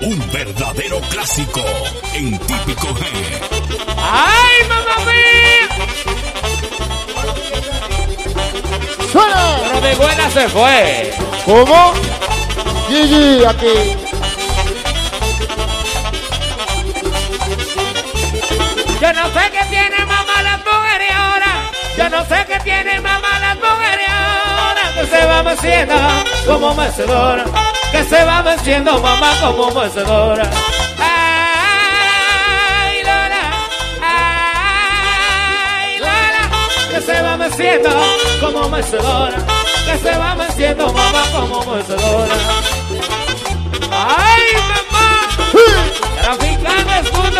Un verdadero clásico en típico G. ¡Ay, mamá mía! ¡Suena! Pero de buena se fue. ¿Cómo? Gigi, aquí. Yo no sé qué tiene mamá las mujeres ahora. Yo no sé qué tiene como mecedora, que se va venciendo mamá como mecedora. Ay, Lola, ay, Lola, que se va venciendo como mecedora, que se va venciendo mamá como mecedora. Ay, mamá, traficando es con...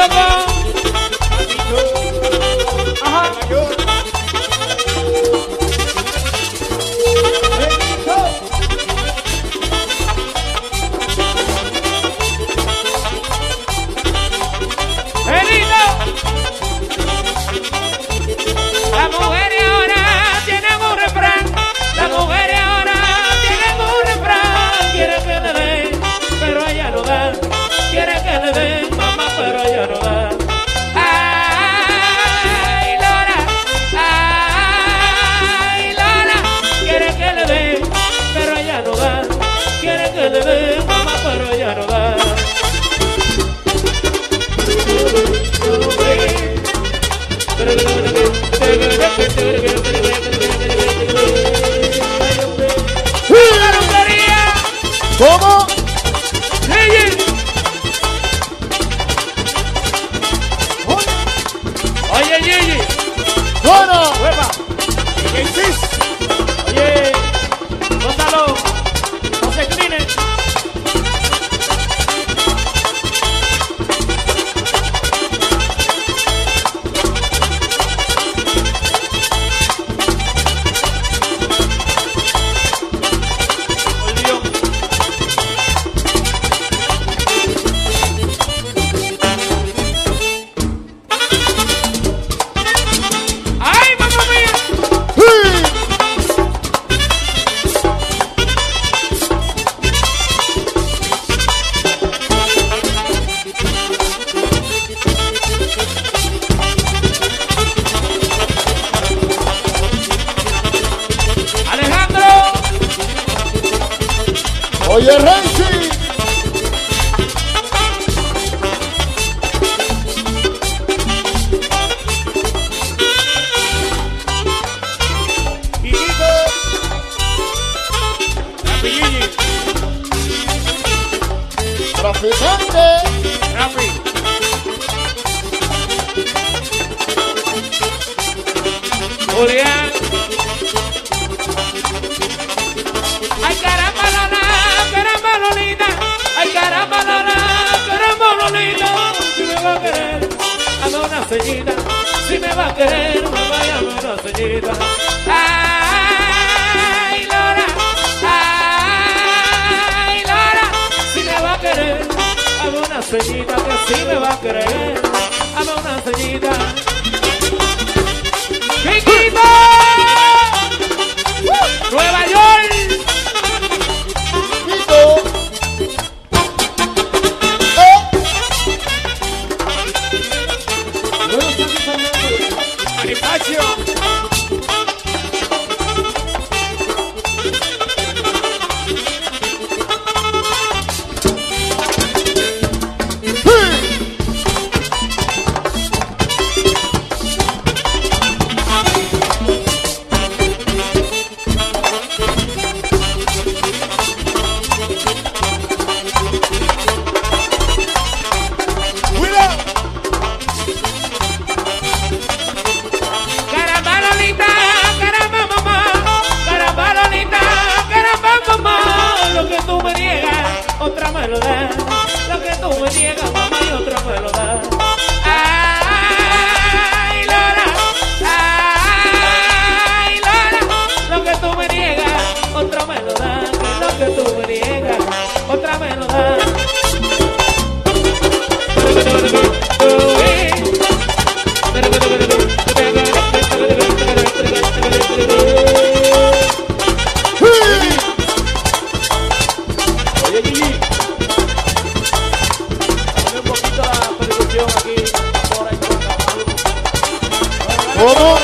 ¿Cómo?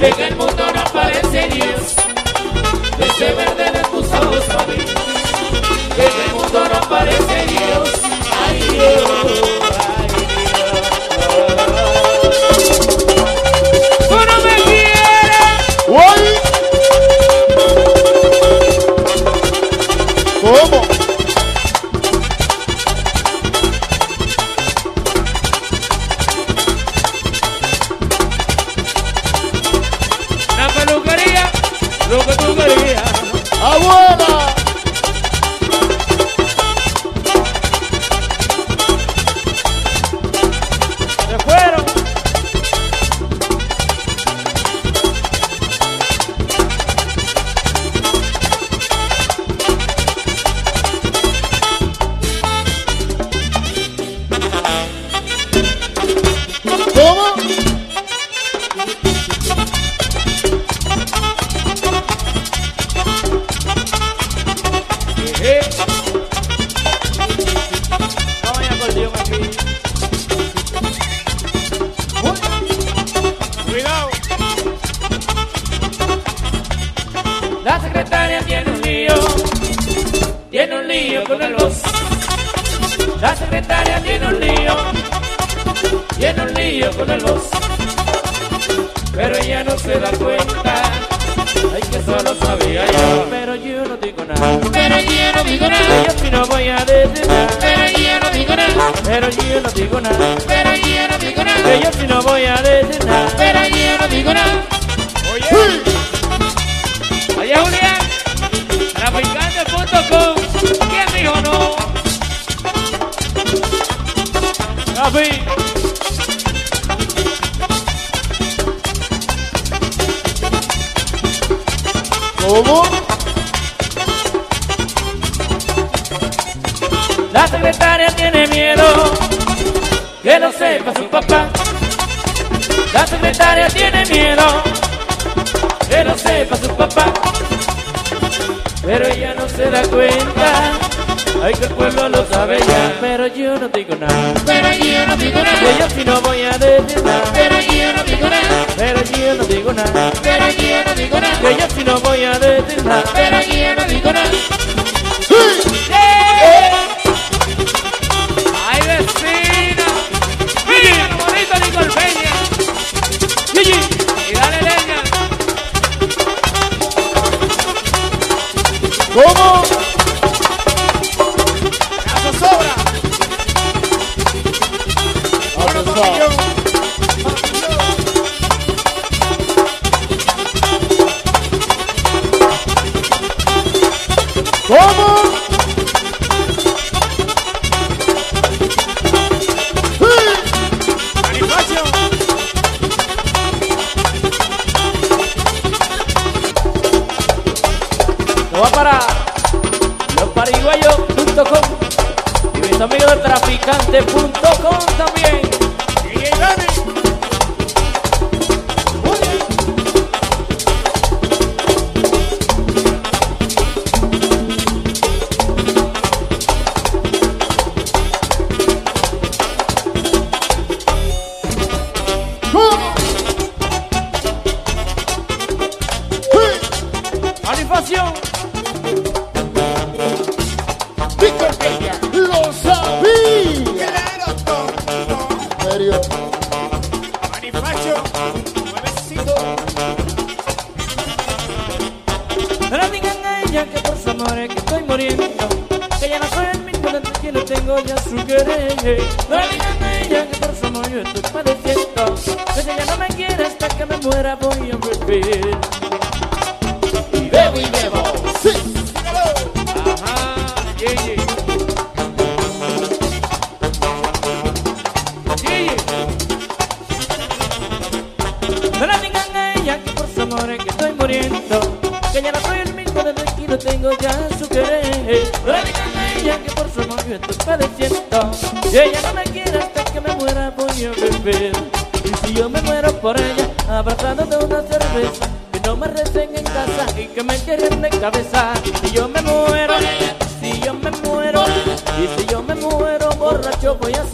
Llega el mundo coconut. pero ella no se da cuenta. Ay, que el pueblo lo sabe ya, pero yo no digo nada. Pero yo no digo nada. Pues yo si no voy a decir nada. Pero yo no digo nada. Pero yo no digo nada. Pero yo no digo nada. Que yo si no voy a decir nada. Pero yo no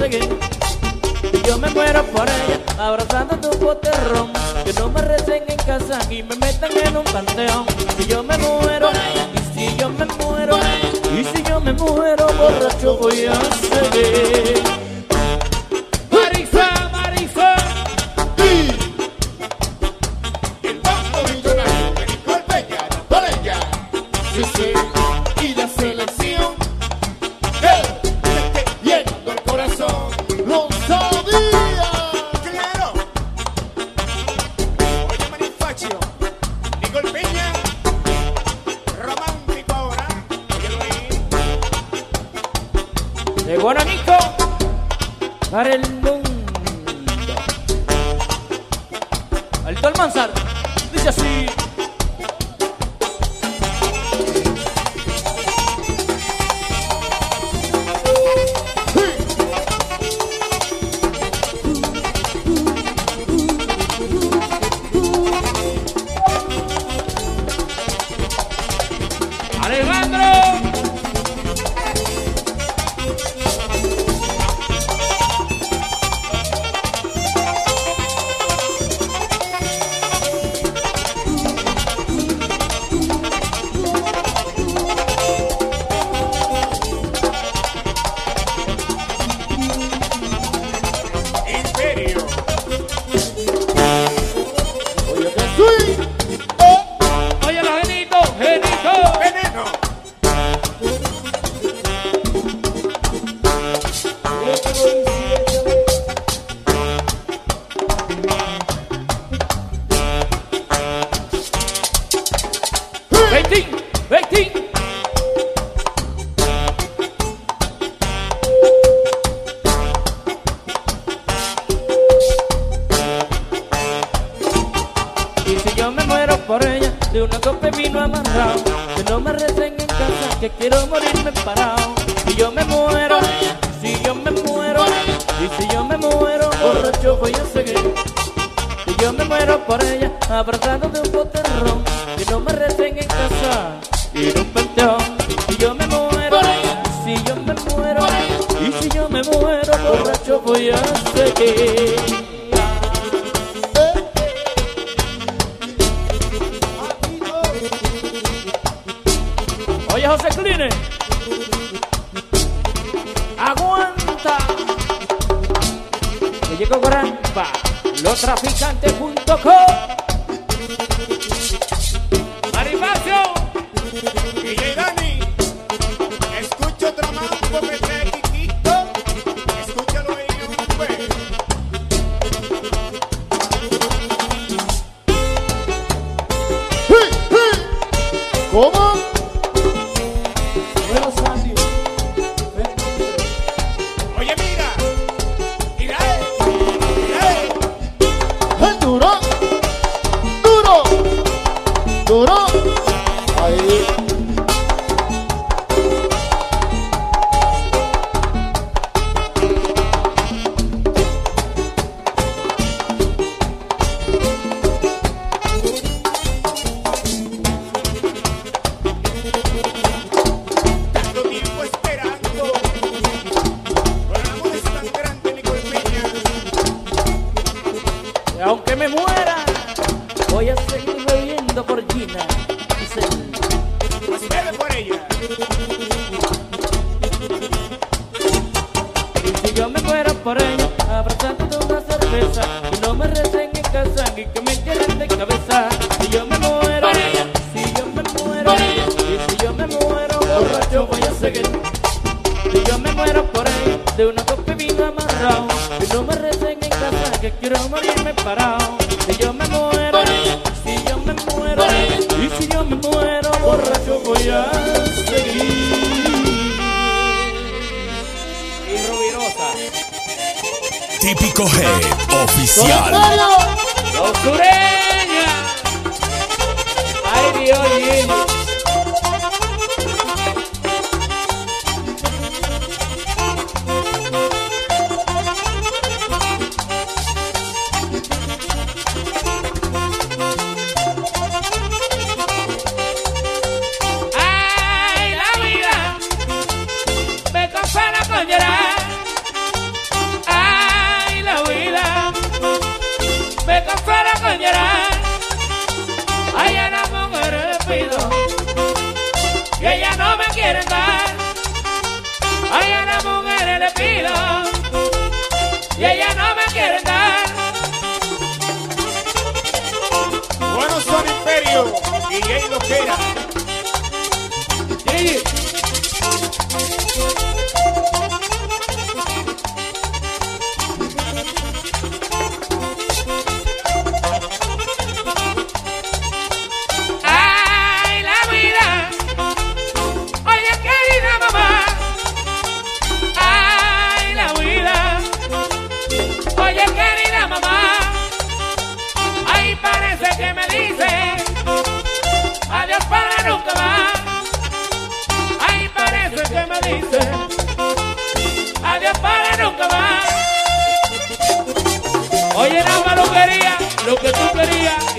Y yo me muero por ella, abrazando tu poterrón. Que no me recen en casa y me metan en un panteón. Y yo me muero, y si yo me muero, y si yo me muero, borracho voy a seguir. Cline. Aguanta. Que llegó Granpa. Lostraficante.com. por Gina. Bebe por ella. Y si yo me muero por ella, abrazando una cerveza, no me recen en casa y que me quieren de cabeza. Si yo me muero, si yo me muero, y si yo me muero, borracho voy a seguir. Si yo me muero por ella, de una copa vino amarrado, y no me recen en casa que quiero morirme parado. Y Rubirosa. Típico Head Oficial. Los sureñas. Ay, Dios mío. y ella no me quiere dar. Ay, a la mujer le pido y ella no me quiere dar. Buenos son imperio, y ella no quiere.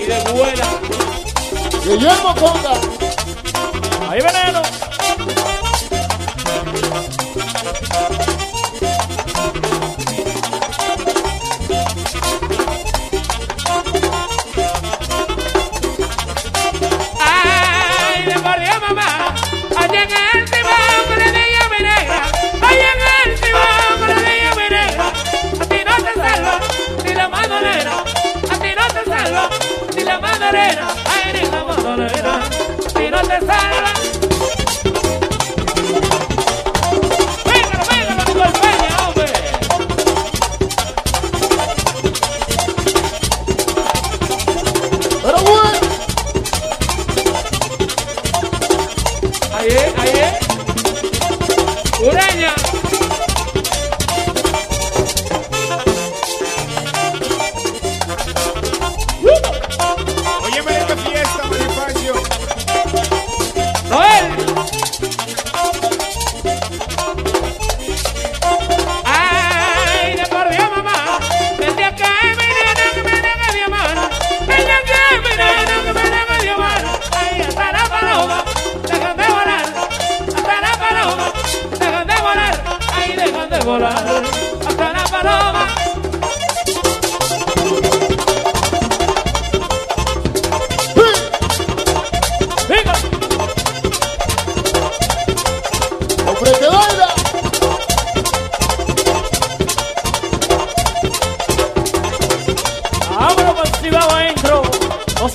y de Guela. Guillermo Conga. Ahí veneno.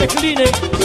se incline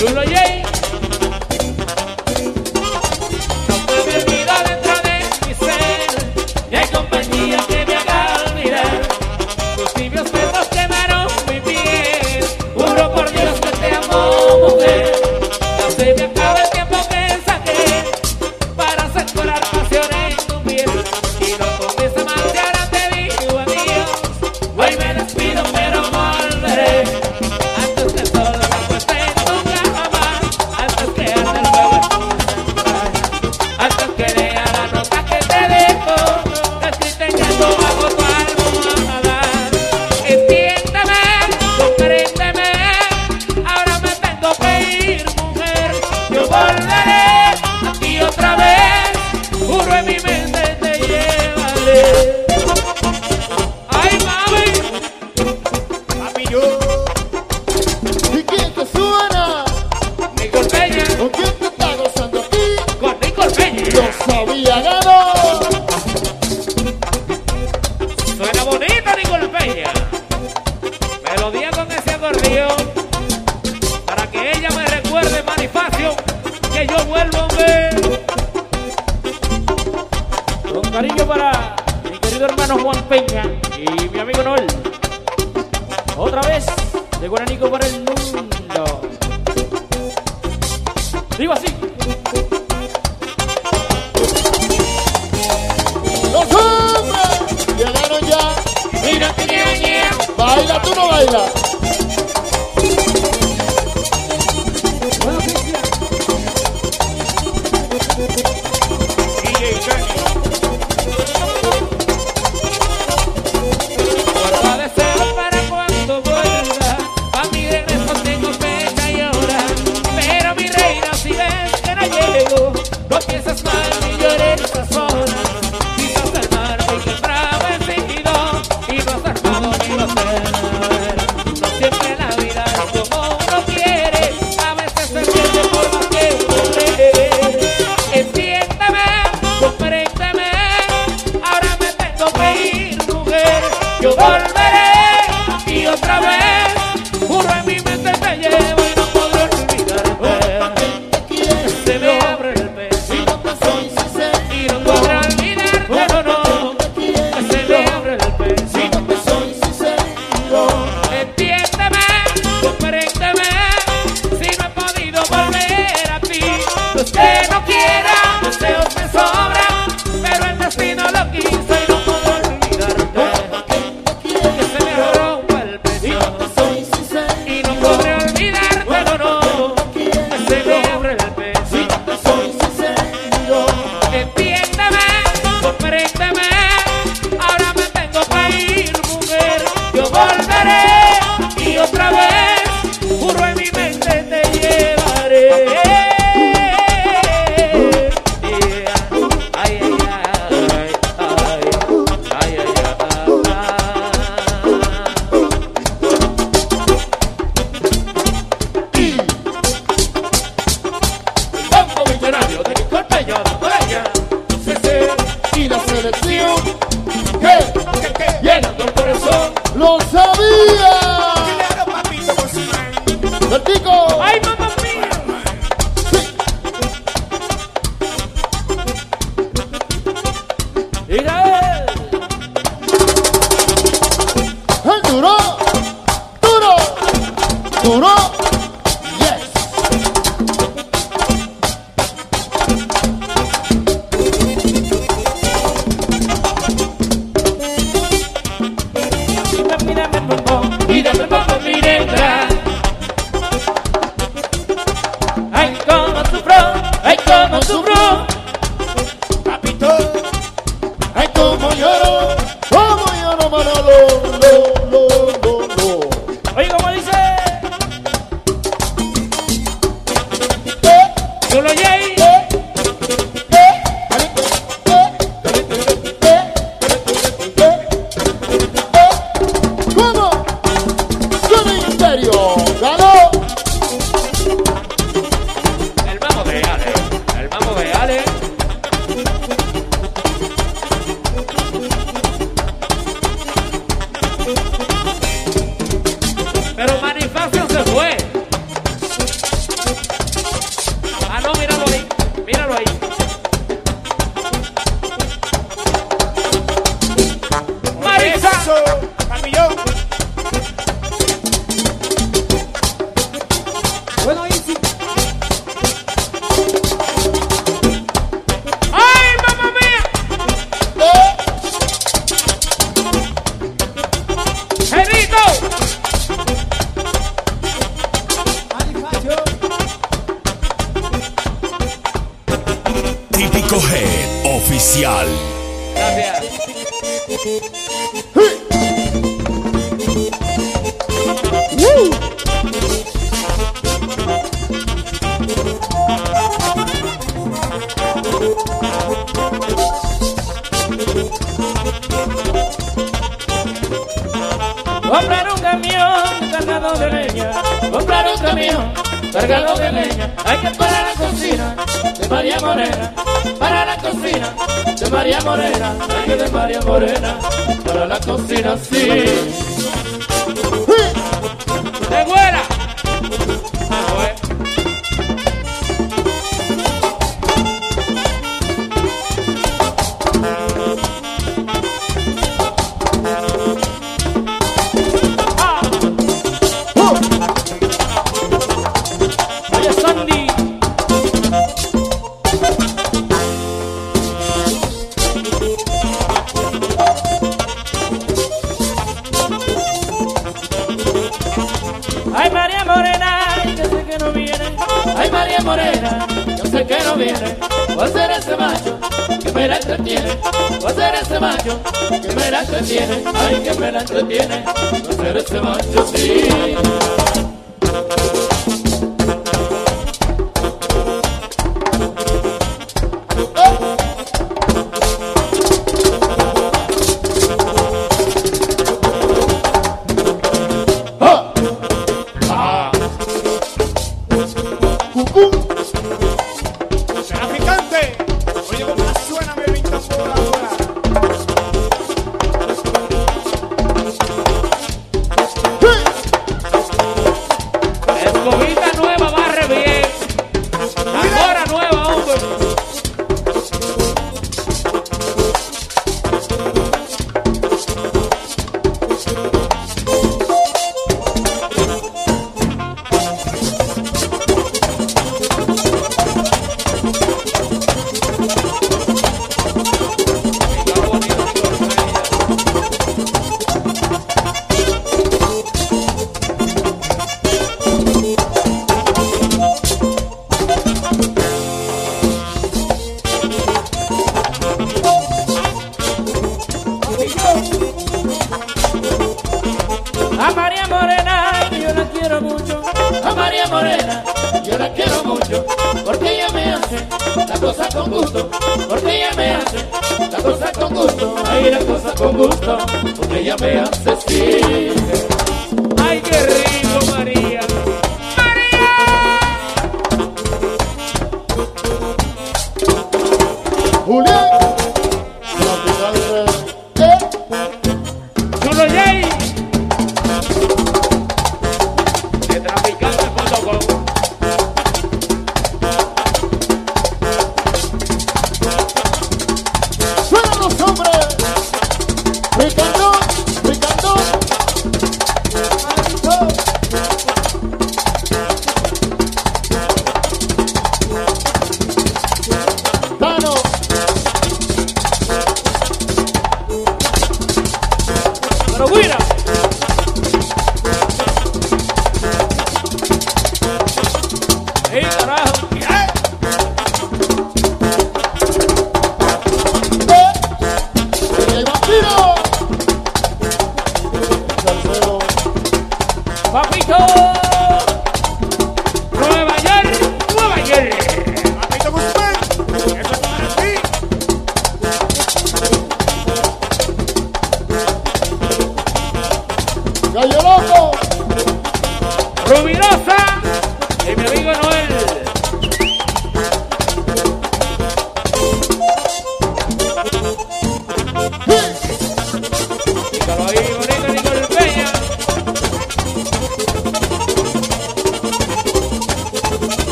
Yo lo. Juan Peña y mi amigo Noel. Otra vez de Guaranico para el mundo. Digo así. Los hombres llegaron ya. Mira que baila, tú no bailas. Peter! ṣó. Voy a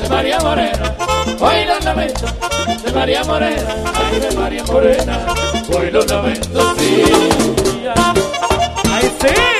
de María Morena. Hoy los lamento de María Morena. Ay, de María Morena. Hoy los lamento, sí. ¡Ay, sí!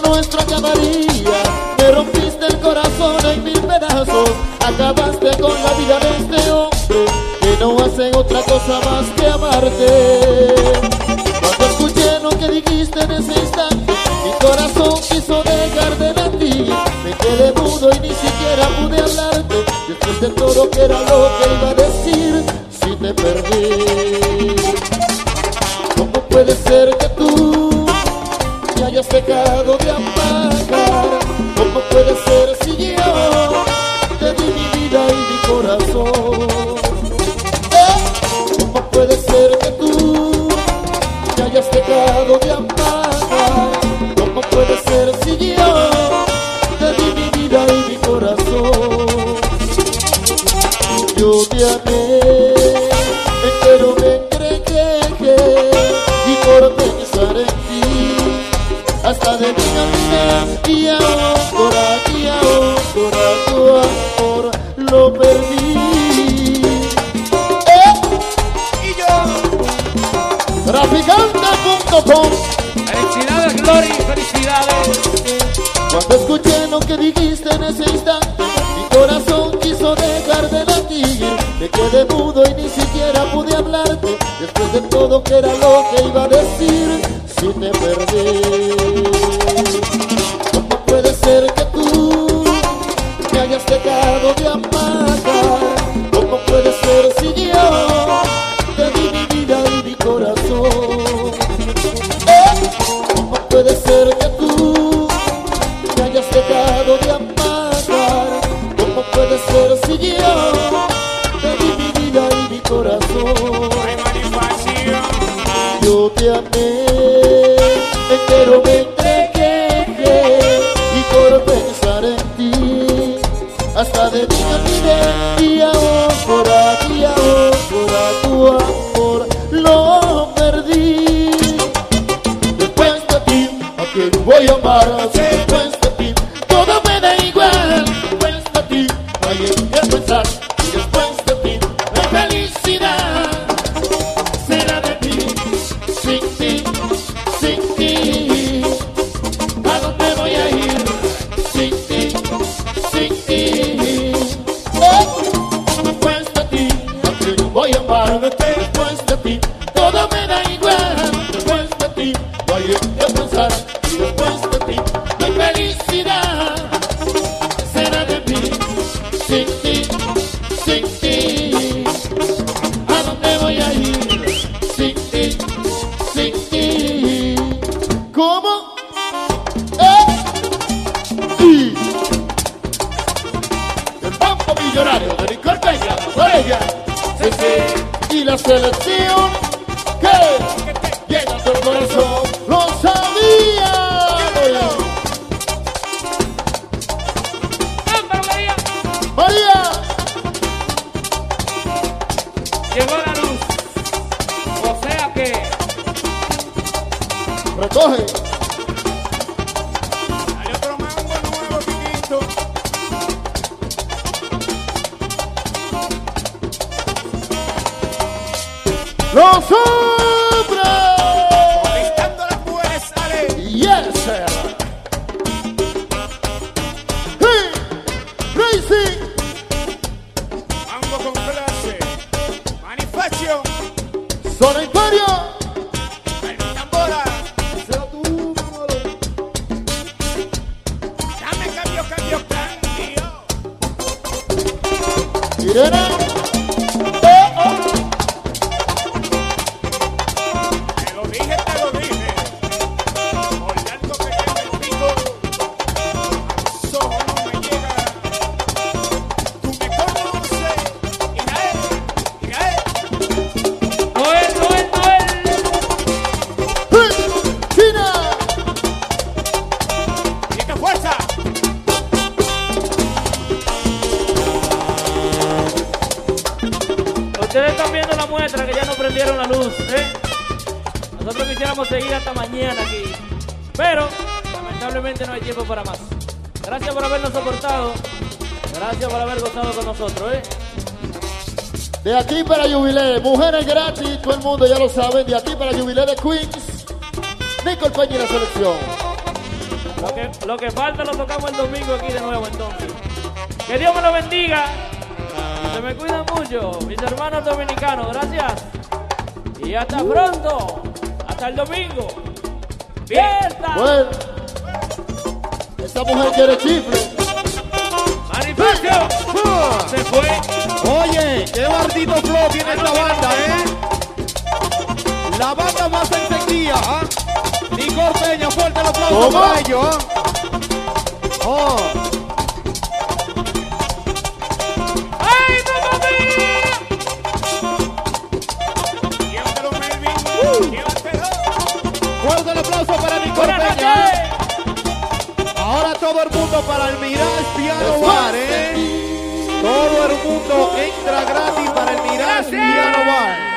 lo nuestro acabaría, me rompiste el corazón en mil pedazos. Acabaste con la vida de este hombre que no hace otra cosa más que amarte. Cuando escuché lo que dijiste en ese instante, mi corazón quiso dejar de latir. Me quedé mudo y ni siquiera pude hablarte. Después de todo que era lo que iba a decir, si te perdí. ¿Cómo puede ser de amar? ¿Cómo puede ser si yo te di mi vida y mi corazón? ¿Eh? ¿Cómo puede ser que tú me hayas dejado de amar? ¿Cómo puede ser si yo te di mi vida y mi corazón? Yo te amé, Traficante.com Felicidades, Glory, felicidades. Cuando escuché lo que dijiste en ese instante, mi corazón quiso dejar de latir. Me quedé mudo y ni siquiera pude hablarte. Después de todo que era lo que iba a decir, hasta de ti me olvidé y ahora, y ahora tu amor lo perdí. Después de ti, ¿a quién voy a amar? Recoge. Hay otro. Los Ustedes están viendo la muestra que ya no prendieron la luz, ¿eh? Nosotros quisiéramos seguir hasta mañana aquí. Pero, lamentablemente no hay tiempo para más. Gracias por habernos soportado. Gracias por haber gozado con nosotros, ¿eh? De aquí para Jubilé, mujeres gratis, todo el mundo ya lo sabe. De aquí para Jubilé de Queens, Nicole Peña y la selección. Lo que, lo que falta lo tocamos el domingo aquí de nuevo entonces. Que Dios me lo bendiga. Me cuidan mucho, mis hermanos dominicanos. Gracias. Y hasta pronto. Hasta el domingo. Fiesta. Bueno, esta mujer quiere chifle. Manifestación. Se fue. Oye, qué bardito flow tiene esta banda, ¿eh? La banda más encendida, ¿ah? Nicole Peña, fuerte el aplauso para ellos, ¿ah? Oh, para el Mirage Piano Bar, ¿eh? Todo el mundo entra gratis para el Mirage Piano Bar.